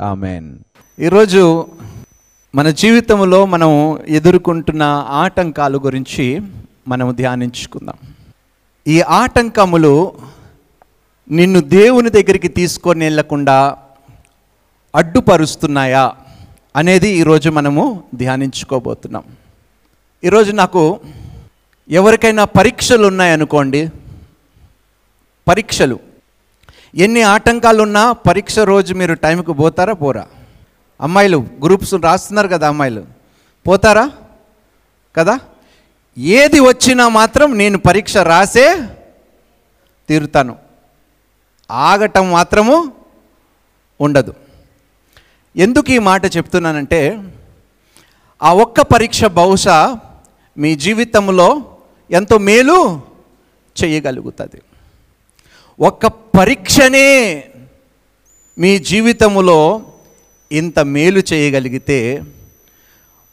Amen. ఈరోజు మన జీవితంలో మనం ఎదుర్కొంటున్న ఆటంకాల గురించి మనం ధ్యానించుకుందాం. ఈ ఆటంకములు నిన్ను దేవుని దగ్గరికి తీసుకొని వెళ్ళకుండా అడ్డుపరుస్తున్నాయా అనేది ఈరోజు మనము ధ్యానించుకోబోతున్నాం. ఈరోజు నాకు ఎవరికైనా పరీక్షలు ఉన్నాయనుకోండి పరీక్షలు ఎన్ని ఆటంకాలు ఉన్నా పరీక్ష రోజు మీరు టైంకు పోతారా? పోరా. అమ్మాయిలు గ్రూప్స్ రాస్తున్నారు కదా అమ్మాయిలు. పోతారా? కదా? ఏది వచ్చినా మాత్రం నేను పరీక్ష రాసే తీరుతాను. ఆగటం మాత్రము ఉండదు. ఎందుకు ఈ మాట చెప్తున్నానంటే ఆ ఒక్క పరీక్ష బహుశా మీ జీవితంలో ఎంతో మేలు చేయగలుగుతుంది. ఒక్క పరీక్షనే మీ జీవితములో ఇంత మేలు చేయగలిగితే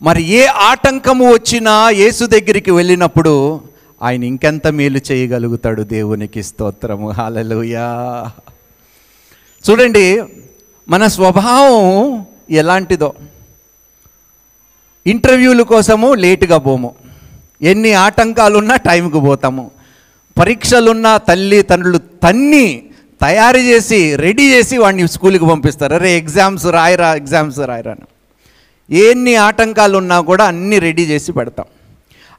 మరి ఏ ఆటంకము వచ్చినా యేసు దగ్గరికి వెళ్ళినప్పుడు ఆయన ఇంకెంత మేలు చేయగలుగుతాడు దేవునికి స్తోత్రము. హాలలుయా చూడండి మన స్వభావం ఎలాంటిదో. ఇంటర్వ్యూల కోసము లేటుగా పోము. ఎన్ని ఆటంకాలున్నా టైంకి పోతాము. పరీక్షలున్నా తల్లి తండ్రులు తన్ని తయారు చేసి రెడీ చేసి వాడిని స్కూల్కి పంపిస్తారు. అరే ఎగ్జామ్స్ రాయరా ఎగ్జామ్స్ రాయరా ఎన్ని ఆటంకాలు ఉన్నా కూడా అన్నీ రెడీ చేసి పెడతాం.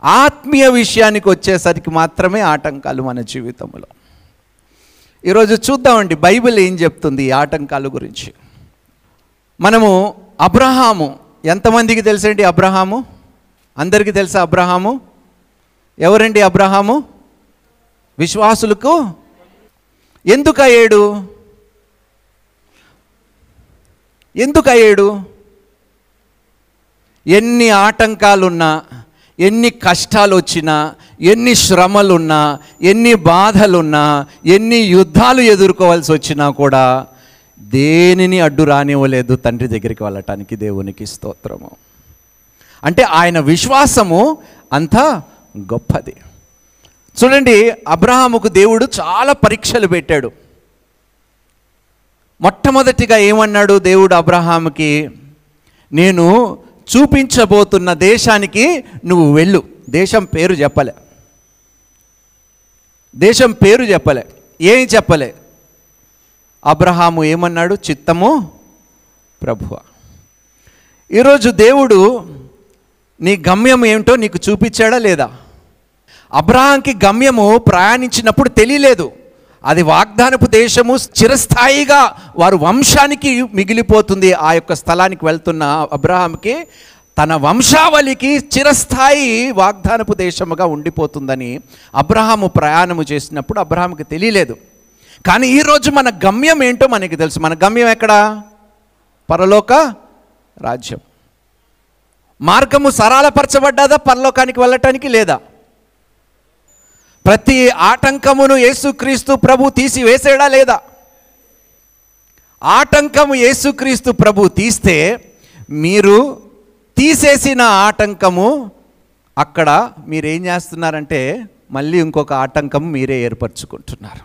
ఆత్మీయ విషయానికి వచ్చేసరికి మాత్రమే ఆటంకాలు మన జీవితంలో. ఈరోజు చూద్దామండి బైబిల్ ఏం చెప్తుంది ఈ ఆటంకాల గురించి? మనము అబ్రహాము ఎంతమందికి తెలుసండి అబ్రహాము? అందరికీ తెలుసా అబ్రహాము? ఎవరండి అబ్రహాము? విశ్వాసులకు ఎందుకు అయ్యాడు? ఎందుకు అయ్యాడు? ఎన్ని ఆటంకాలున్నా ఎన్ని కష్టాలు వచ్చినా ఎన్ని శ్రమలున్నా ఎన్ని బాధలున్నా ఎన్ని యుద్ధాలు ఎదుర్కోవాల్సి వచ్చినా కూడా దేనిని అడ్డు రానివ్వలేదు తండ్రి దగ్గరికి వెళ్ళటానికి దేవునికి స్తోత్రము. అంటే ఆయన విశ్వాసము అంత గొప్పది. చూడండి అబ్రహాముకు దేవుడు చాలా పరీక్షలు పెట్టాడు. మొట్టమొదటిగా ఏమన్నాడు దేవుడు అబ్రహాముకి నేను చూపించబోతున్న దేశానికి నువ్వు వెళ్ళు. దేశం పేరు చెప్పలే. దేశం పేరు చెప్పలే. ఏం చెప్పలే? అబ్రహాము ఏమన్నాడు? చిత్తము ప్రభువ. ఈరోజు దేవుడు నీ గమ్యం ఏమిటో నీకు చూపించాడా లేదా? అబ్రహాంకి గమ్యము ప్రయాణించినప్పుడు తెలియలేదు. అది వాగ్దానపు దేశము చిరస్థాయిగా వారు వంశానికి మిగిలిపోతుంది. ఆ యొక్క స్థలానికి వెళ్తున్న అబ్రహాంకి తన వంశావళికి చిరస్థాయి వాగ్దానపు దేశముగా ఉండిపోతుందని అబ్రహాము ప్రయాణము చేసినప్పుడు అబ్రహాంకి తెలియలేదు. కానీ ఈరోజు మన గమ్యం ఏంటో మనకి తెలుసు. మన గమ్యం ఎక్కడ? పరలోక రాజ్యం. మార్గము సరళపరచబడ్డాదా? పరలోకానికి వెళ్ళటానికి లేదా? ప్రతి ఆటంకమును యేసుక్రీస్తు ప్రభు తీసివేసాడా లేదా? ఆటంకము యేసుక్రీస్తు ప్రభు తీస్తే మీరు తీసేసిన ఆటంకము అక్కడ మీరేం చేస్తున్నారంటే మళ్ళీ ఇంకొక ఆటంకం మీరే ఏర్పరచుకుంటున్నారు.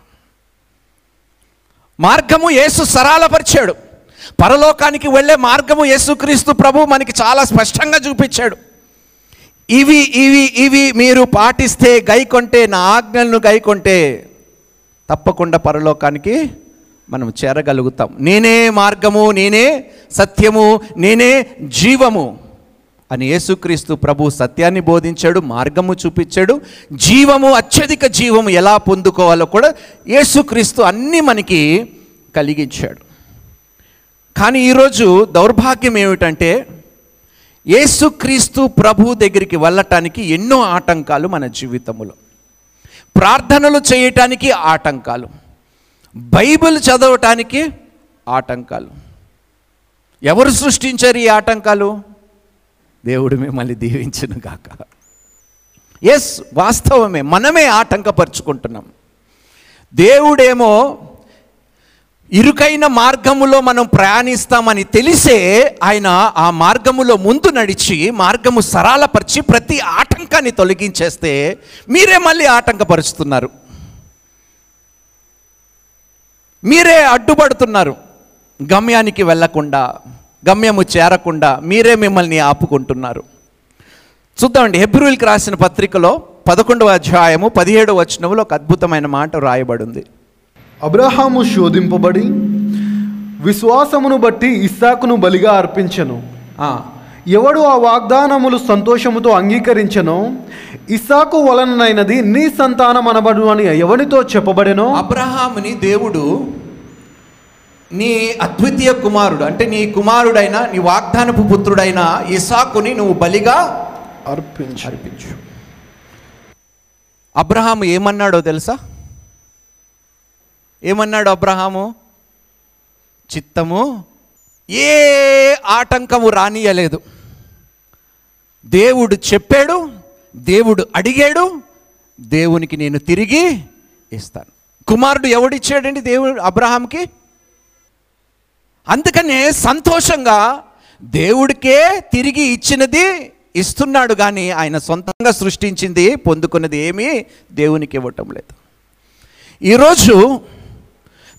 మార్గము యేసు సరళపరిచాడు. పరలోకానికి వెళ్ళే మార్గము యేసుక్రీస్తు ప్రభు మనకి చాలా స్పష్టంగా చూపించాడు. ఇవి ఇవి ఇవి మీరు పాటిస్తే గైకొంటే నా ఆజ్ఞలను గైకొంటే తప్పకుండా పరలోకానికి మనం చేరగలుగుతాం. నేనే మార్గము నేనే సత్యము నేనే జీవము అని యేసుక్రీస్తు ప్రభు సత్యాన్ని బోధించాడు మార్గము చూపించాడు. జీవము అత్యధిక జీవము ఎలా పొందుకోవాలో కూడా యేసుక్రీస్తు అన్నీ మనకి కలిగించాడు. కానీ ఈరోజు దౌర్భాగ్యం ఏమిటంటే యేసుక్రీస్తు ప్రభు దగ్గరికి వెళ్ళటానికి ఎన్నో ఆటంకాలు మన జీవితంలో ప్రార్థనలు చేయటానికి ఆటంకాలు. బైబిల్ చదవటానికి ఆటంకాలు. ఎవరు సృష్టించారు ఈ ఆటంకాలు? దేవుడు మిమ్మల్ని దీవించను గాక. ఎస్ వాస్తవమే. మనమే ఆటంకపరుచుకుంటున్నాం. దేవుడేమో ఇరుకైన మార్గములో మనం ప్రయాణిస్తామని తెలిసే ఆయన ఆ మార్గములో ముందు నడిచి మార్గము సరళపరిచి ప్రతి ఆటంకాన్ని తొలగించేస్తే మీరే మళ్ళీ ఆటంకపరుస్తున్నారు. మీరే అడ్డుపడుతున్నారు. గమ్యానికి వెళ్ళకుండా గమ్యము చేరకుండా మీరే మిమ్మల్ని ఆపుకుంటున్నారు. చూద్దామండి హెబ్రిల్కి రాసిన పత్రికలో పదకొండవ అధ్యాయము పదిహేడవ వచనంలో ఒక అద్భుతమైన మాట రాయబడింది అబ్రహాము శోధింపబడి విశ్వాసమును బట్టి ఇస్సాకును బలిగా అర్పించెను. ఎవడు ఆ వాగ్దానములు సంతోషముతో అంగీకరించెనో ఇస్సాకు వలనైనది నీ సంతానం అనబడు అని ఎవరితో చెప్పబడెనో? అబ్రహాముని దేవుడు నీ అద్వితీయ కుమారుడు అంటే నీ కుమారుడైన నీ వాగ్దానపు పుత్రుడైన ఇసాకుని నువ్వు బలిగా అర్పించు. అర్పించు. అబ్రహాము ఏమన్నాడో తెలుసా? ఏమన్నాడు అబ్రహాము? చిత్తము? ఏ ఆటంకము రానియలేదు. దేవుడు చెప్పాడు దేవుడు అడిగాడు దేవునికి నేను తిరిగి ఇస్తాను. కుమారుడు ఎవడిచ్చాడండి దేవుడు అబ్రహాంకి అందుకనే సంతోషంగా దేవుడికే తిరిగి ఇచ్చినది ఇస్తున్నాడు కానీ ఆయన సొంతంగా సృష్టించింది పొందుకున్నది ఏమీ దేవునికి ఇవ్వటం లేదు. ఈరోజు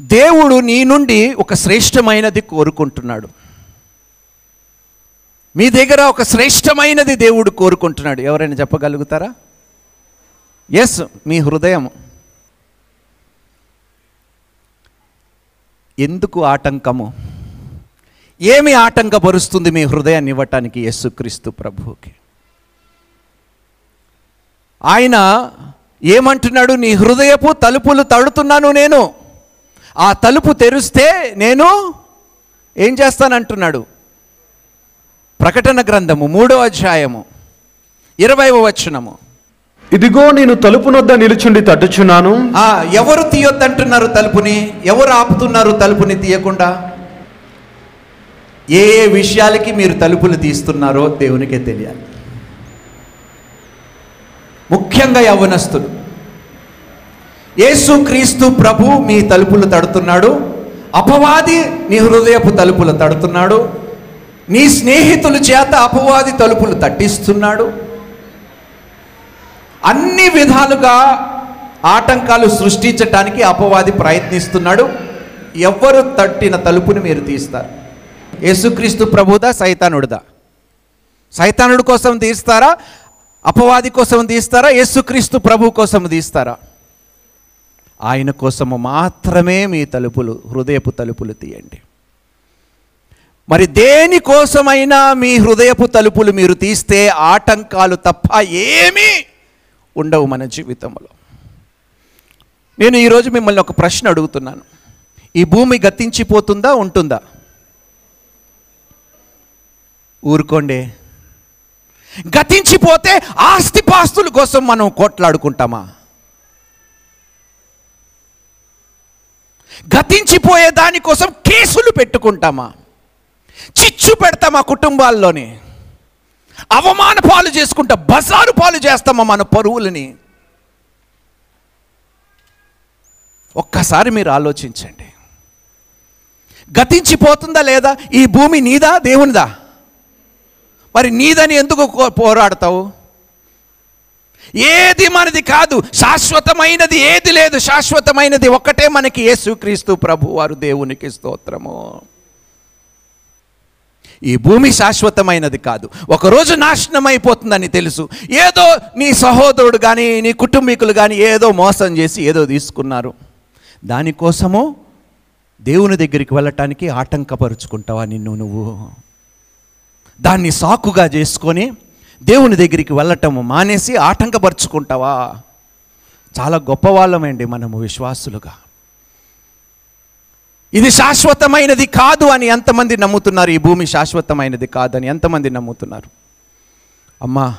దేవుడు నీ నుండి ఒక శ్రేష్టమైనది కోరుకుంటున్నాడు. మీ దగ్గర ఒక శ్రేష్టమైనది దేవుడు కోరుకుంటున్నాడు. ఎవరైనా చెప్పగలుగుతారా? ఎస్ మీ హృదయం ఎందుకు ఆటంకము? ఏమి ఆటంకపరుస్తుంది మీ హృదయాన్ని ఇవ్వటానికి యేసుక్రీస్తు ప్రభువుకి? ఆయన ఏమంటున్నాడు? నీ హృదయపు తలుపులు తడుతున్నాను నేను. ఆ తలుపు తెరిస్తే నేను ఏం చేస్తానంటున్నాడు? ప్రకటన గ్రంథము మూడో అధ్యాయము ఇరవైవ వచనము. ఇదిగో నేను తలుపు నొద్ద నిలుచుండి తట్టుచున్నాను ఆ ఎవరు తీయొద్దంటున్నారు తలుపుని? ఎవరు ఆపుతున్నారు తలుపుని తీయకుండా? ఏ ఏ విషయాలకి మీరు తలుపులు తీస్తున్నారో దేవునికే తెలియాలి. ముఖ్యంగా యవ్వనస్తులు. యేసుక్రీస్తు ప్రభు మీ తలుపులు తడుతున్నాడు. అపవాది నీ హృదయపు తలుపులు తడుతున్నాడు. నీ స్నేహితుల చేత అపవాది తలుపులు తట్టిస్తున్నాడు. అన్ని విధాలుగా ఆటంకాలు సృష్టించటానికి అపవాది ప్రయత్నిస్తున్నాడు. ఎవ్వరు తట్టిన తలుపుని మీరు తీస్తారు? యేసుక్రీస్తు ప్రభుదా సైతానుడిదా? సైతానుడి కోసం తీస్తారా? అపవాది కోసం తీస్తారా? యేసుక్రీస్తు ప్రభు కోసం తీస్తారా? ఆయన కోసము మాత్రమే మీ తలుపులు హృదయపు తలుపులు తీయండి. మరి దేనికోసమైనా మీ హృదయపు తలుపులు మీరు తీస్తే ఆటంకాలు తప్ప ఏమీ ఉండవు మన జీవితంలో. నేను ఈరోజు మిమ్మల్ని ఒక ప్రశ్న అడుగుతున్నాను. ఈ భూమి గతించిపోతుందా ఉంటుందా? ఊరుకోండి. గతించిపోతే ఆస్తిపాస్తుల కోసం మనం కోట్లాడుకుంటామా? గతించిపోయే దానికోసం కేసులు పెట్టుకుంటామా? చిచ్చు పెడతామా కుటుంబాల్లోని? అవమాన పాలు చేసుకుంటా బజారు పాలు చేస్తామా మన పరువులని? ఒక్కసారి మీరు ఆలోచించండి. గతించిపోతుందా లేదా? ఈ భూమి నీదా దేవునిదా? మరి నీదని ఎందుకు కో- పోరాడతావు? ఏది మనది కాదు శాశ్వతమైనది ఏది లేదు శాశ్వతమైనది ఒక్కటే మనకి యేసుక్రీస్తు ప్రభు వారు దేవునికి స్తోత్రము. ఈ భూమి శాశ్వతమైనది కాదు ఒకరోజు నాశనం అయిపోతుందని తెలుసు. ఏదో నీ సహోదరుడు కానీ నీ కుటుంబీకులు కానీ ఏదో మోసం చేసి ఏదో తీసుకున్నారు. దానికోసము దేవుని దగ్గరికి వెళ్ళటానికి ఆటంకపరుచుకుంటావా నిన్ను నువ్వు? దాన్ని సాకుగా చేసుకొని దేవుని దగ్గరికి వెళ్ళటము మానేసి ఆటంకపరుచుకుంటావా? చాలా గొప్పవాళ్ళమండి మనము విశ్వాసులుగా. ఇది శాశ్వతమైనది కాదు అని ఎంతమంది నమ్ముతున్నారు? ఈ భూమి శాశ్వతమైనది కాదని ఎంతమంది నమ్ముతున్నారు? అమ్మా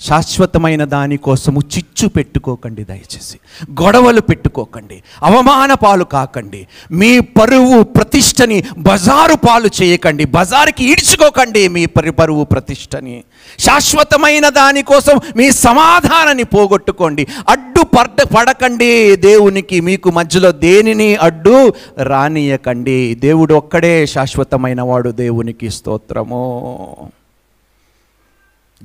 శాశ్వతమైన దానికోసము చిచ్చు పెట్టుకోకండి దయచేసి గొడవలు పెట్టుకోకండి అవమాన పాలు కాకండి మీ పరువు ప్రతిష్టని బజారు పాలు చేయకండి బజారుకి ఈడ్చుకోకండి మీ పరి పరువు ప్రతిష్టని. శాశ్వతమైన దానికోసం మీ సమాధానాన్ని పోగొట్టుకోండి అడ్డు పడ పడకండి దేవునికి మీకు మధ్యలో దేనిని అడ్డు రానియకండి. దేవుడు ఒక్కడే శాశ్వతమైన వాడు దేవునికి స్తోత్రము.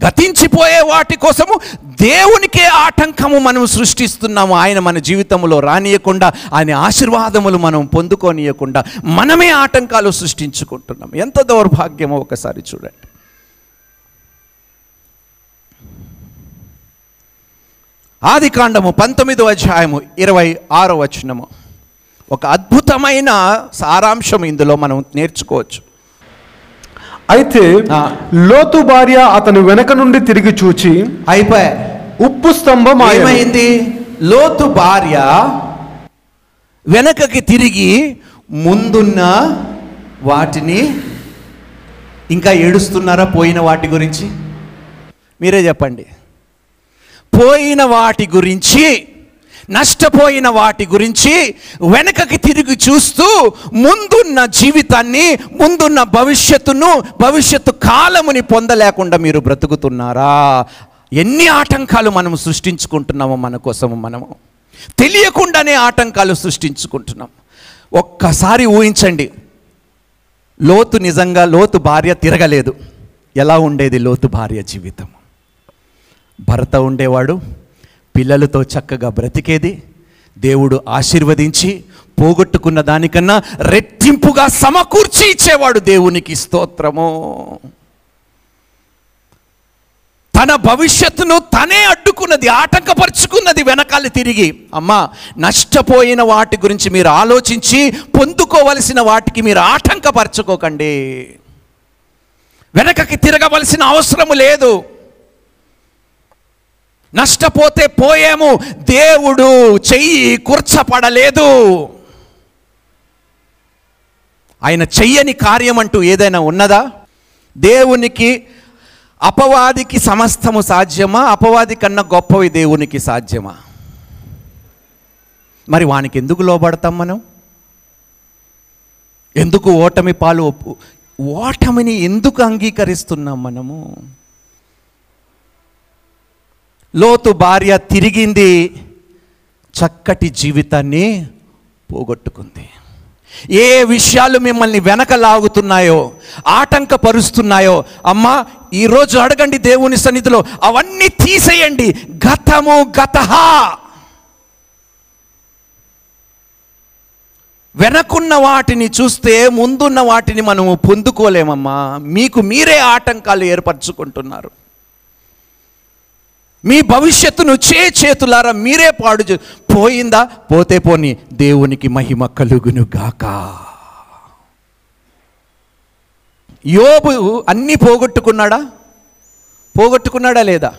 గతించిపోయే వాటి కోసము దేవునికే ఆటంకము మనం సృష్టిస్తున్నాము. ఆయన మన జీవితంలో రానియకుండా ఆయన ఆశీర్వాదములు మనం పొందుకోనియకుండా మనమే ఆటంకాలు సృష్టించుకుంటున్నాం. ఎంత దౌర్భాగ్యమో ఒకసారి చూడండి. ఆది కాండము పంతొమ్మిదో అధ్యాయము ఇరవై ఆరో వచనము. ఒక అద్భుతమైన సారాంశం ఇందులో మనం నేర్చుకోవచ్చు. అయితే. లోతు భార్య అతను వెనక నుండి తిరిగి చూచి అయిపోయా. ఉప్పు స్తంభం. ఏమైంది? లోతు భార్య వెనకకి తిరిగి ముందున్న వాటిని ఇంకా ఏడుస్తున్నారా? పోయిన వాటి గురించి? మీరే చెప్పండి. పోయిన వాటి గురించి నష్టపోయిన వాటి గురించి వెనకకి తిరిగి చూస్తూ ముందున్న జీవితాన్ని ముందున్న భవిష్యత్తును భవిష్యత్తు కాలముని పొందలేకుండా మీరు బ్రతుకుతున్నారా? ఎన్ని ఆటంకాలు మనం సృష్టించుకుంటున్నామో మన కోసము మనము. తెలియకుండానే ఆటంకాలు సృష్టించుకుంటున్నాం. ఒక్కసారి ఊహించండి. లోతు నిజంగా లోతు భార్య తిరగలేదు. ఎలా ఉండేది లోతు భార్య జీవితం? భర్త ఉండేవాడు పిల్లలతో చక్కగా బ్రతికేది దేవుడు ఆశీర్వదించి పోగొట్టుకున్న దానికన్నా రెట్టింపుగా సమకూర్చి ఇచ్చేవాడు దేవునికి స్తోత్రము. తన భవిష్యత్తును తనే అడ్డుకున్నది ఆటంకపరుచుకున్నది వెనకాలి తిరిగి అమ్మా నష్టపోయిన వాటి గురించి మీరు ఆలోచించి పొందుకోవలసిన వాటికి మీరు ఆటంకపరచుకోకండి. వెనకకి తిరగవలసిన అవసరము లేదు. నష్టపోతే పోయాము దేవుడు చెయ్యి కూర్చపడలేదు. ఆయన చెయ్యని కార్యం అంటూ ఏదైనా ఉన్నదా? దేవునికి అపవాదికి సమస్తము సాధ్యమా? అపవాది కన్నా గొప్పవి దేవునికి సాధ్యమా? మరి వానికి ఎందుకు లోబడతాం మనం? ఎందుకు ఓటమి పాలు ఒప్పు ఓటమిని ఎందుకు అంగీకరిస్తున్నాం మనము? లోతు భార్య తిరిగింది చక్కటి జీవితాన్ని పోగొట్టుకుంది. ఏ విషయాలు మిమ్మల్ని వెనక లాగుతున్నాయో ఆటంకపరుస్తున్నాయో అమ్మా ఈరోజు అడగండి దేవుని సన్నిధిలో అవన్నీ తీసేయండి. గతము గతహ వెనకున్న వాటిని చూస్తే ముందున్న వాటిని మనము పొందుకోలేమమ్మా. మీకు మీరే ఆటంకాలు ఏర్పరచుకుంటున్నారు. మీ భవిష్యత్తును చే చేతులారా మీరే పాడు పోయిందా? పోతే పోని దేవునికి మహిమ కలుగును గాక. యోబు అన్నీ పోగొట్టుకున్నాడా? పోగొట్టుకున్నాడా లేదా?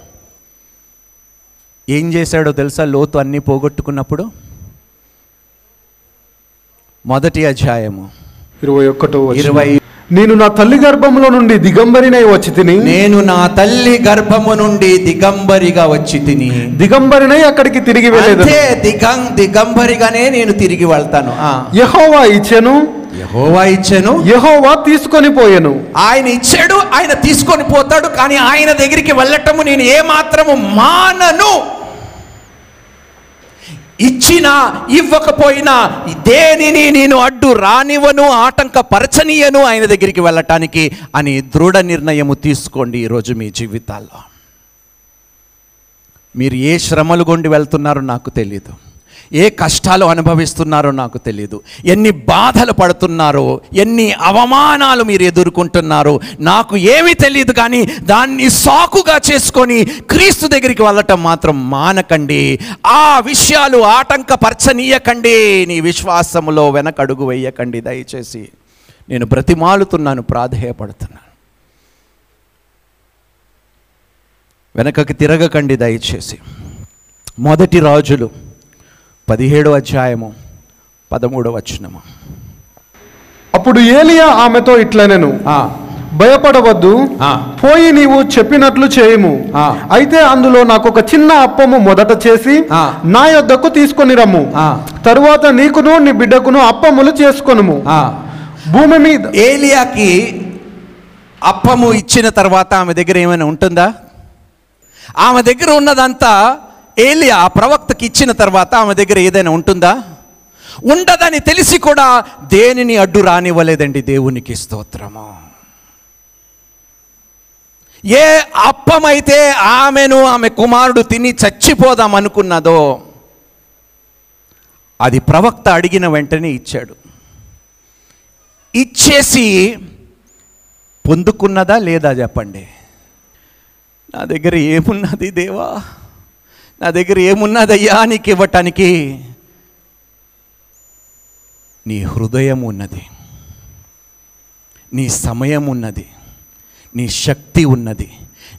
ఏం చేశాడో తెలుసా? లోతు అన్నీ పోగొట్టుకున్నప్పుడు? మొదటి అధ్యాయము. ఇరవై ఒకటో. ఇరవై నేను నా తల్లి గర్భంలో నుండి దిగంబరినై వచ్చి తిని నేను నా తల్లి గర్భము నుండి దిగంబరిగా వచ్చి తిని దిగంబరినై అక్కడికి తిరిగి వెళ్ళేది అంతే దిగం దిగంబరిగానే నేను తిరిగి వెళ్తాను. ఆ. యహోవా ఇచ్చెను. యెహోవా ఇచ్చాను. యహోవా తీసుకొని పోయెను. ఆయన ఇచ్చాడు ఆయన తీసుకొని పోతాడు కానీ ఆయన దగ్గరికి వెళ్ళటము నేను ఏ మాత్రము మానను. ఇచ్చినా ఇవ్వకపోయినా దేనిని నేను అడ్డు రానివ్వను ఆటంకపరచనీయను ఆయన దగ్గరికి వెళ్ళటానికి అని దృఢ నిర్ణయము తీసుకోండి ఈరోజు మీ జీవితాల్లో. మీరు ఏ శ్రమలు గుండి వెళ్తున్నారో నాకు తెలియదు ఏ కష్టాలు అనుభవిస్తున్నారో నాకు తెలియదు ఎన్ని బాధలు పడుతున్నారో ఎన్ని అవమానాలు మీరు ఎదుర్కొంటున్నారో నాకు ఏమీ తెలియదు కానీ దాన్ని సాకుగా చేసుకొని క్రీస్తు దగ్గరికి వెళ్ళటం మాత్రం మానకండి. ఆ విషయాలు ఆటంకపరచనీయకండి. నీ విశ్వాసములో వెనకడుగు వేయకండి దయచేసి. నేను బ్రతిమాలుతున్నాను ప్రాధేయపడుతున్నాను. వెనకకి తిరగకండి దయచేసి. మొదటి రాజులు పదిహేడో అధ్యాయము పదమూడవ వచనము అప్పుడు ఏలియా ఆమెతో ఇట్లనెను భయపడవద్దు. పోయి నీవు చెప్పినట్లు చేయము. అయితే అందులో నాకు ఒక చిన్న అప్పము మొదట చేసి. నా యొద్దకు తీసుకొని రమ్ము ఆ. తరువాత నీకును నీ బిడ్డకును అప్పములు చేసుకొనుము. భూమి మీద ఏలియాకి అప్పము ఇచ్చిన తర్వాత ఆమె దగ్గర ఏమైనా ఉంటుందా ఆమె దగ్గర ఉన్నదంతా ఏలియా ఆ ప్రవక్తకి ఇచ్చిన తర్వాత ఆమె దగ్గర ఏదైనా ఉంటుందా? ఉండదని తెలిసి కూడా దేనిని అడ్డు రానివ్వలేదండి దేవునికి స్తోత్రము. ఏ అప్పమైతే ఆమెను ఆమె కుమారుడు తిని చచ్చిపోదాం అనుకున్నదో అది ప్రవక్త అడిగిన వెంటనే ఇచ్చాడు. ఇచ్చేసి పొందుకున్నదా లేదా చెప్పండి? నా దగ్గర ఏమున్నది దేవా? నా దగ్గర ఏమున్నదయ్యా నీకు ఇవ్వటానికి? నీ హృదయం ఉన్నది. నీ సమయం ఉన్నది. నీ శక్తి ఉన్నది.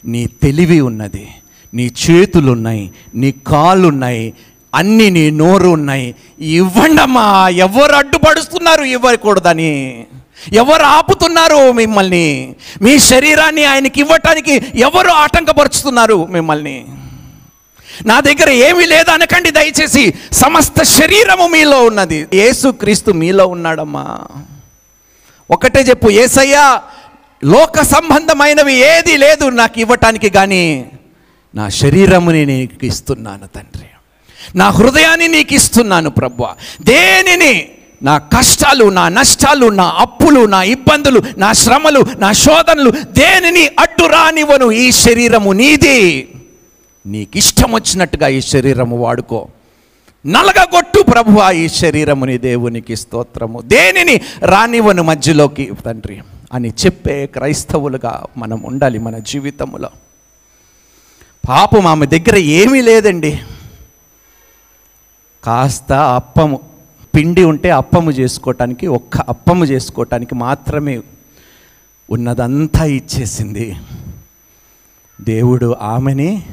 నీ తెలివి ఉన్నది. నీ చేతులున్నాయి. నీ కాళ్ళున్నాయి. అన్ని నీ నోరు ఉన్నాయి ఇవ్వండమ్మా ఎవరు అడ్డుపడుస్తున్నారు ఇవ్వకూడదని? ఎవరు ఆపుతున్నారు మిమ్మల్ని? మీ శరీరాన్ని ఆయనకి ఇవ్వటానికి ఎవరు ఆటంకపరుచుతున్నారు మిమ్మల్ని? నా దగ్గర ఏమీ లేదు అనకండి దయచేసి. సమస్త శరీరము మీలో ఉన్నది. యేసుక్రీస్తు మీలో ఉన్నాడమ్మా. ఒకటే చెప్పు ఏసయ్యా లోక సంబంధమైనవి ఏది లేదు నాకు ఇవ్వటానికి కానీ నా శరీరముని నీకు ఇస్తున్నాను తండ్రి. నా హృదయాన్ని నీకు ఇస్తున్నాను ప్రభు దేనిని? నా కష్టాలు నా నష్టాలు నా అప్పులు నా ఇబ్బందులు నా శ్రమలు నా శోధనలు దేనిని అడ్డు రానివ్వను ఈ శరీరము నీది. నీకు ఇష్టం వచ్చినట్టుగా ఈ శరీరము వాడుకో. నలగగొట్టు ప్రభు ఈ శరీరముని దేవునికి స్తోత్రము. దేనిని రానివను మధ్యలోకి తండ్రి అని చెప్పే క్రైస్తవులుగా మనం ఉండాలి మన జీవితంలో పాపం ఆమె దగ్గర ఏమీ లేదండి. కాస్త అప్పము పిండి ఉంటే అప్పము చేసుకోవటానికి ఒక్క అప్పము చేసుకోవటానికి మాత్రమే ఉన్నదంతా ఇచ్చేసింది. దేవుడు ఆమెని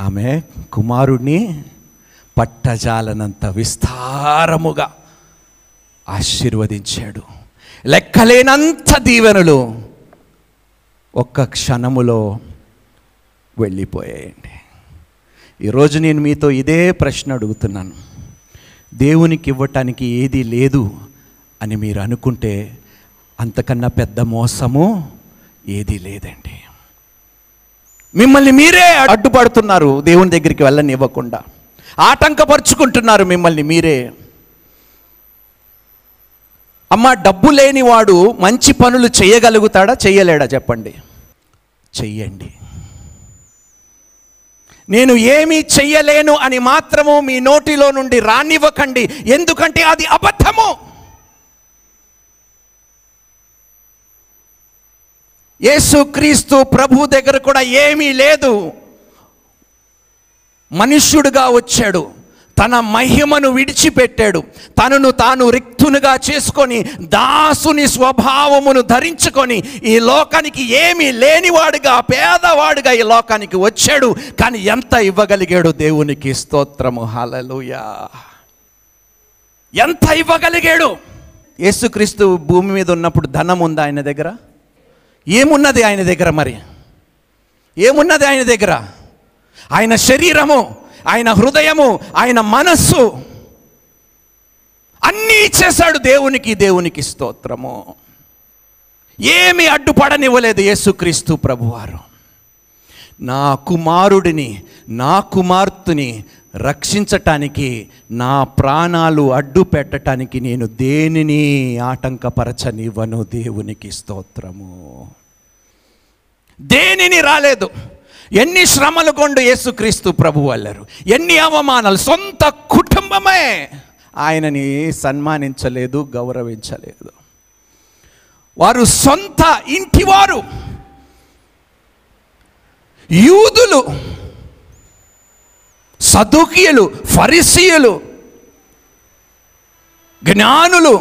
ఆమె కుమారుడిని పట్టజాలనంత విస్తారముగా ఆశీర్వదించాడు. లెక్కలేనంత దీవెనలు ఒక్క క్షణములో వెళ్ళిపోయాయండి. ఈరోజు నేను మీతో ఇదే ప్రశ్న అడుగుతున్నాను. దేవునికి ఇవ్వటానికి ఏది లేదు అని మీరు అనుకుంటే అంతకన్నా పెద్ద మోసము ఏదీ లేదండి. మిమ్మల్ని మీరే అడ్డుపడుతున్నారు దేవుని దగ్గరికి వెళ్ళని ఇవ్వకుండా ఆటంకపరుచుకుంటున్నారు మిమ్మల్ని మీరే. అమ్మ డబ్బు లేనివాడు మంచి పనులు చేయగలుగుతాడా చేయలేడా చెప్పండి. చెయ్యండి. నేను ఏమీ చెయ్యలేను అని మాత్రము మీ నోటిలో నుండి రానివ్వకండి. ఎందుకంటే అది అబద్ధము. యేసుక్రీస్తు ప్రభు దగ్గర కూడా ఏమీ లేదు. మనుష్యుడుగా వచ్చాడు. తన మహిమను విడిచిపెట్టాడు. తనను తాను రిక్తునుగా చేసుకొని దాసుని స్వభావమును ధరించుకొని ఈ లోకానికి ఏమీ లేనివాడుగా పేదవాడుగా ఈ లోకానికి వచ్చాడు. కానీ ఎంత ఇవ్వగలిగాడు దేవునికి స్తోత్రము. హలలుయా ఎంత ఇవ్వగలిగాడు? యేసుక్రీస్తు భూమి మీద ఉన్నప్పుడు ధనం ఉందా ఆయన దగ్గర? ఏమున్నది ఆయన దగ్గర మరి? ఏమున్నది ఆయన దగ్గర? ఆయన శరీరము ఆయన హృదయము ఆయన మనస్సు అన్నీ ఇచ్చేశాడు దేవునికి దేవునికి స్తోత్రము. ఏమి అడ్డుపడనివ్వలేదు యేసుక్రీస్తు ప్రభువారు. నా కుమారుడిని నా కుమార్తెని రక్షించటానికి నా ప్రాణాలు అడ్డు పెట్టటానికి నేను దేనిని ఆటంకపరచనివ్వను దేవునికి స్తోత్రము. దేనిని రాలేదు. ఎన్ని శ్రమలు కొండు యేసుక్రీస్తు ప్రభు వెళ్ళరు ఎన్ని అవమానాలు. సొంత కుటుంబమే ఆయనని సన్మానించలేదు గౌరవించలేదు. వారు సొంత ఇంటివారు యూదులు సదుకీయులు ఫరిసీయులు జ్ఞానులు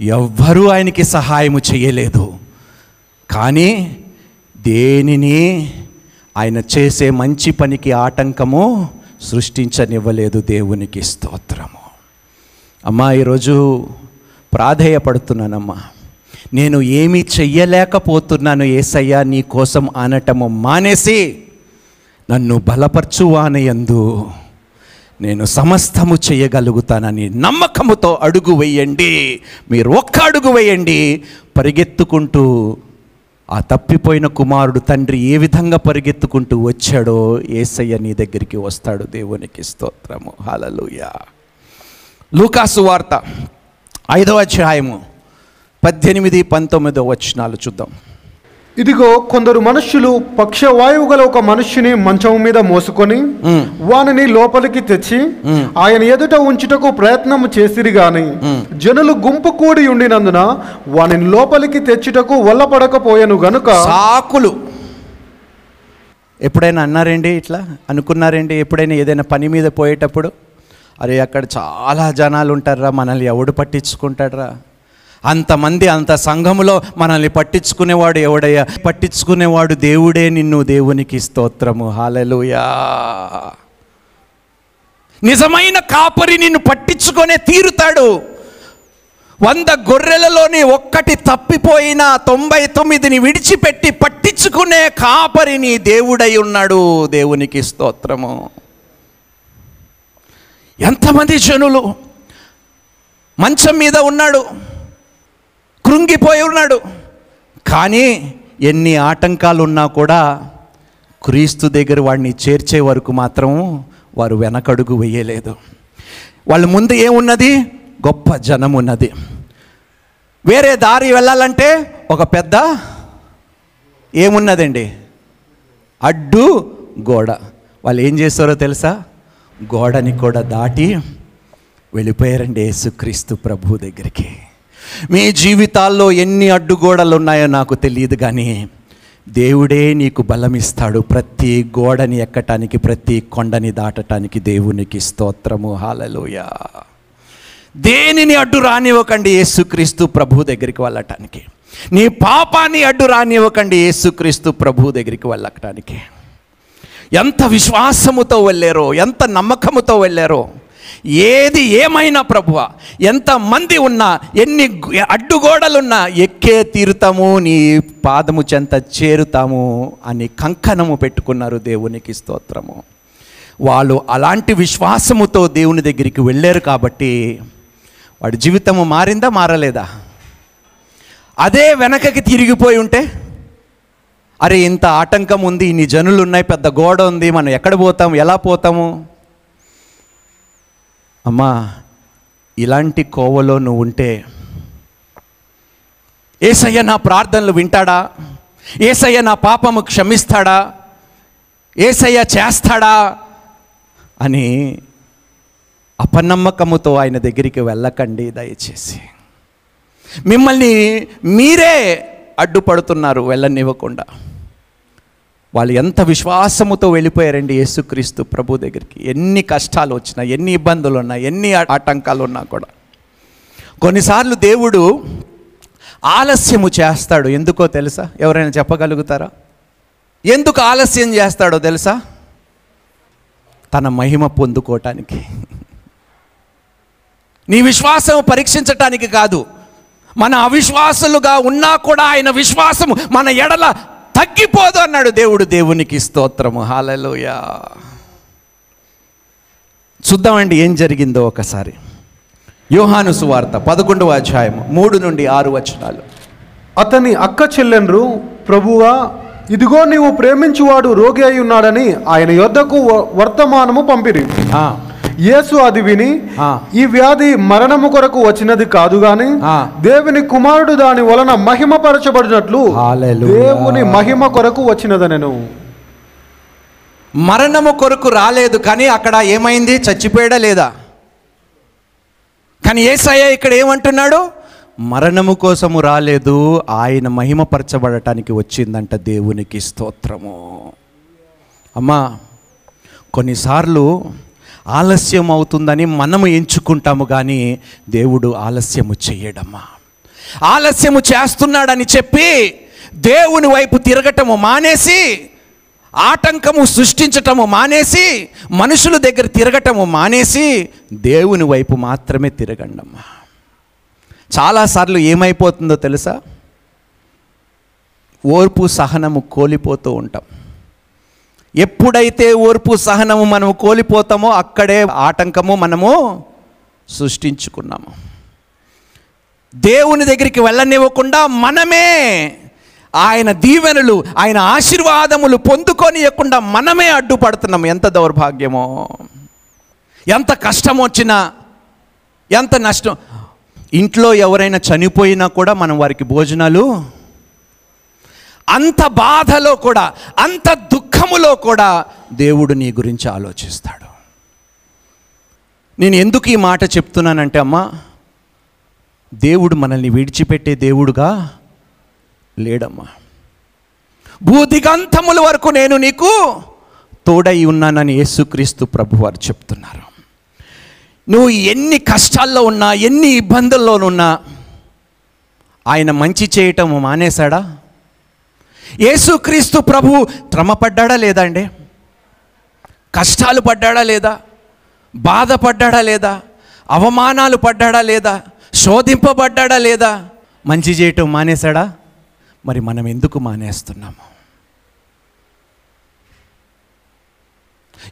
ఎవ్వరూ ఆయనకి సహాయము చేయలేదు. కానీ దేనిని ఆయన చేసే మంచి పనికి ఆటంకము సృష్టించనివ్వలేదు దేవునికి స్తోత్రము. అమ్మా ఈరోజు ప్రాధేయపడుతున్నానమ్మా. నేను ఏమీ చెయ్యలేకపోతున్నాను ఏసయ్యా నీ కోసం అనటము మానేసి నన్ను బలపరచువానయందు నేను సమస్తము చేయగలుగుతానని నమ్మకముతో అడుగు వేయండి. మీరు ఒక్క అడుగు వేయండి. పరిగెత్తుకుంటూ ఆ తప్పిపోయిన కుమారుడు తండ్రి ఏ విధంగా పరిగెత్తుకుంటూ వచ్చాడో ఏసయ్య నీ దగ్గరికి వస్తాడు. దేవునికి స్తోత్రము. హలలుయ లూకాసు వార్త ఐదవ అధ్యాయము పద్దెనిమిది పంతొమ్మిదో వచనాలు చూద్దాం. ఇదిగో కొందరు మనుష్యులు పక్షవాయువు గల ఒక మనుష్యుని మంచం మీద మోసుకొని వానిని లోపలికి తెచ్చి ఆయన ఎదుట ఉంచుటకు ప్రయత్నం చేసిరి గాని జనులు గుంపు కూడి ఉండినందున వానిని లోపలికి తెచ్చుటకు వల్లపడకపోయెను గనుక సాకులు. ఎప్పుడైనా అన్నారండి ఇట్లా? అనుకున్నారండి ఎప్పుడైనా ఏదైనా పని మీద పోయేటప్పుడు అరే అక్కడ చాలా జనాలు ఉంటారా మనల్ని ఎవడు పట్టించుకుంటాడరా? అంతమంది అంత సంఘములో మనల్ని పట్టించుకునేవాడు ఎవడయ్యా? పట్టించుకునేవాడు దేవుడే నిన్ను దేవునికి స్తోత్రము. హాలలుయా నిజమైన కాపరి నిన్ను పట్టించుకొనే తీరుతాడు. వంద గొర్రెలలోని ఒక్కటి తప్పిపోయిన తొంభై తొమ్మిదిని విడిచిపెట్టి పట్టించుకునే కాపరిని దేవుడై ఉన్నాడు. దేవునికి స్తోత్రము. ఎంతమంది జనులు మంచం మీద ఉన్నాడు. కృంగిపోయి ఉన్నాడు. కానీ ఎన్ని ఆటంకాలు ఉన్నా కూడా క్రీస్తు దగ్గర వాడిని చేర్చే వరకు మాత్రం వారు వెనకడుగు వేయలేదు. వాళ్ళ ముందు ఏమున్నది? గొప్ప జనం ఉన్నది. వేరే దారి వెళ్ళాలంటే ఒక పెద్ద ఏమున్నదండి? అడ్డు గోడ. వాళ్ళు ఏం చేస్తారో తెలుసా? గోడని కూడా దాటి వెళ్ళిపోయారండి యేసుక్రీస్తు ప్రభు దగ్గరికి. మీ జీవితాల్లో ఎన్ని అడ్డుగోడలు ఉన్నాయో నాకు తెలియదు కానీ దేవుడే నీకు బలమిస్తాడు. ప్రతి గోడని ఎక్కటానికి ప్రతి కొండని దాటటానికి దేవునికి స్తోత్రము. హాలలోయ దేనిని అడ్డు రానివ్వకండి? యేసుక్రీస్తు ప్రభు దగ్గరికి వెళ్ళటానికి. నీ పాపాన్ని అడ్డు రానివ్వకండి? యేసుక్రీస్తు ప్రభు దగ్గరికి వెళ్ళటానికి. ఎంత విశ్వాసముతో వెళ్ళారో ఎంత నమ్మకముతో వెళ్ళారో ఏది ఏమైనా ప్రభువ ఎంత మంది ఉన్నా ఎన్ని అడ్డుగోడలున్నా ఎక్కే తీరుతాము నీ పాదము చెంత చేరుతాము అని కంకణము పెట్టుకున్నారు దేవునికి స్తోత్రము. వాళ్ళు అలాంటి విశ్వాసముతో దేవుని దగ్గరికి వెళ్ళారు కాబట్టి వాడి జీవితము మారిందా మారలేదా? అదే వెనకకి తిరిగిపోయి ఉంటే అరే ఇంత ఆటంకం ఉంది ఇన్ని జనులు ఉన్నాయి పెద్ద గోడ ఉంది మనం ఎక్కడ పోతాం ఎలా పోతాము? అమ్మా ఇలాంటి కోవలో నువ్వు ఉంటే ఏసయ్య నా ప్రార్థనలు వింటాడా? ఏసయ్య నా పాపము క్షమిస్తాడా? ఏసయ్య చేస్తాడా? అని అపనమ్మకముతో ఆయన దగ్గరికి వెళ్ళకండి దయచేసి. మిమ్మల్ని మీరే అడ్డుపడుతున్నారు వెళ్ళనివ్వకుండా. వాళ్ళు ఎంత విశ్వాసముతో వెళ్ళిపోయారండి యేసుక్రీస్తు ప్రభు దగ్గరికి. ఎన్ని కష్టాలు వచ్చినా ఎన్ని ఇబ్బందులు ఉన్నా ఎన్ని ఆటంకాలు ఉన్నా కూడా. కొన్నిసార్లు దేవుడు ఆలస్యము చేస్తాడు. ఎందుకో తెలుసా? ఎవరైనా చెప్పగలుగుతారా? ఎందుకు ఆలస్యం చేస్తాడో తెలుసా? తన మహిమ పొందుకోవటానికి నీ విశ్వాసం పరీక్షించటానికి కాదు. మన అవిశ్వాసులుగా ఉన్నా కూడా ఆయన విశ్వాసము మన ఎడల తగ్గిపోదు అన్నాడు దేవుడు దేవునికి స్తోత్రము. హాలలోయ చూద్దామండి ఏం జరిగిందో ఒకసారి. యోహాను సువార్త పదకొండవ అధ్యాయం మూడు నుండి ఆరు వచనాలు. అతని అక్క చెల్లెండ్రు ప్రభువా ఇదిగో నీవు ప్రేమించువాడు రోగి అయి ఉన్నాడని ఆయన యొద్దకు వర్తమానము పంపిరి. ఆ, యేసు అది విని. ఈ వ్యాధి మరణము కొరకు వచ్చినది కాదు గాని. దేవుని కుమారుడు దాని వలన మహిమపరచబడినట్లు. దేవుని మహిమ కొరకు వచ్చినదనెను మరణము కొరకు రాలేదు కానీ అక్కడ ఏమైంది చచ్చిపోయాడా లేదా కానీ ఏసయ్య ఇక్కడ ఏమంటున్నాడు మరణము కోసము రాలేదు ఆయన మహిమపరచబడటానికి వచ్చిందంట దేవునికి స్తోత్రము అమ్మా కొన్నిసార్లు ఆలస్యం అవుతుందని మనము ఎంచుకుంటాము కానీ దేవుడు ఆలస్యము చేయడమ్మా. ఆలస్యము చేస్తున్నాడని చెప్పి దేవుని వైపు తిరగటము మానేసి ఆటంకము సృష్టించటము మానేసి మనుషుల దగ్గర తిరగటము మానేసి దేవుని వైపు మాత్రమే తిరగండమ్మా. చాలాసార్లు ఏమైపోతుందో తెలుసా? ఓర్పు సహనము కోల్పోతూ ఉంటాం. ఎప్పుడైతే ఓర్పు సహనము మనము కోల్పోతామో అక్కడే ఆటంకము మనము సృష్టించుకున్నాము. దేవుని దగ్గరికి వెళ్ళనివ్వకుండా మనమే ఆయన దీవెనలు ఆయన ఆశీర్వాదములు పొందుకొనియకుండా మనమే అడ్డుపడుతున్నాం ఎంత దౌర్భాగ్యమో ఎంత కష్టం వచ్చినా ఎంత నష్టం. ఇంట్లో ఎవరైనా చనిపోయినా కూడా మనం వారికి భోజనాలు అంత బాధలో కూడా అంత దుఃఖములో కూడా దేవుడు నీ గురించి ఆలోచిస్తాడు. నేను ఎందుకు ఈ మాట చెప్తున్నానంటే అమ్మా దేవుడు మనల్ని విడిచిపెట్టే దేవుడుగా లేడమ్మా. భూదిగంతముల వరకు నేను నీకు తోడై ఉన్నానని యేసుక్రీస్తు ప్రభు వారు చెప్తున్నారు. నువ్వు ఎన్ని కష్టాల్లో ఉన్నా ఎన్ని ఇబ్బందుల్లోనున్నా ఆయన మంచి చేయటం మానేశాడా? యేసుక్రీస్తు ప్రభు త్రమపడ్డాడా లేదా అండి? కష్టాలు పడ్డాడా లేదా? బాధపడ్డాడా లేదా? అవమానాలు పడ్డాడా లేదా? శోధింపబడ్డాడా లేదా? మంచి చేయటం మానేశాడా? మరి మనం ఎందుకు మానేస్తున్నాము?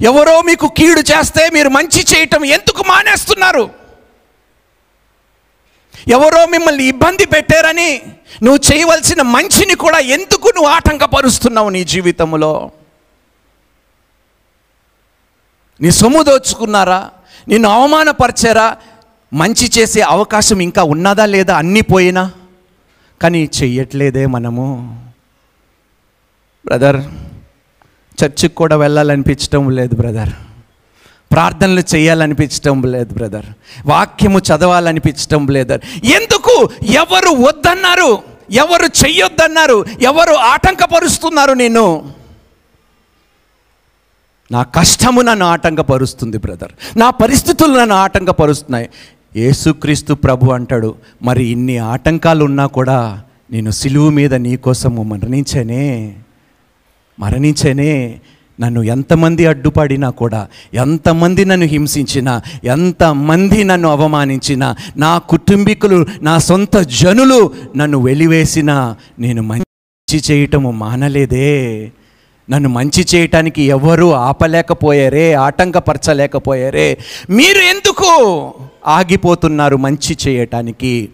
ఎవరో మీకు కీడు చేస్తే మీరు మంచి చేయటం ఎందుకు మానేస్తున్నారు? ఎవరో మిమ్మల్ని ఇబ్బంది పెట్టారని నువ్వు చేయవలసిన మంచిని కూడా ఎందుకు నువ్వు ఆటంకపరుస్తున్నావు నీ జీవితంలో? నీ సొమ్ము దోచుకున్నారా? నిన్ను అవమానపరిచారా? మంచి చేసే అవకాశం ఇంకా ఉన్నదా లేదా అన్నీ పోయినా? కానీ చెయ్యట్లేదే మనము. బ్రదర్ చర్చికి కూడా వెళ్ళాలనిపించటం లేదు బ్రదర్. ప్రార్థనలు చేయాలనిపించటం లేదు బ్రదర్. వాక్యము చదవాలనిపించటం లేదు. ఎందుకు? ఎవరు వద్దన్నారు? ఎవరు చెయ్యొద్దన్నారు? ఎవరు ఆటంకపరుస్తున్నారు నేను నా కష్టము నన్ను ఆటంకపరుస్తుంది బ్రదర్. నా పరిస్థితులు నన్ను ఆటంకపరుస్తున్నాయి. యేసుక్రీస్తు ప్రభు అంటాడు మరి ఇన్ని ఆటంకాలు ఉన్నా కూడా నేను సిలువు మీద నీకోసం మరణించేనే మరణించనే మరణించేనే నన్ను ఎంతమంది అడ్డుపడినా కూడా ఎంతమంది నన్ను హింసించినా ఎంతమంది నన్ను అవమానించినా నా కుటుంబీకులు నా సొంత జనులు నన్ను వెలివేసినా నేను మంచి చేయటము మానలేదే. నన్ను మంచి చేయటానికి ఎవరూ ఆపలేకపోయారే ఆటంకపరచలేకపోయారే. మీరు ఎందుకు ఆగిపోతున్నారు మంచి చేయటానికి?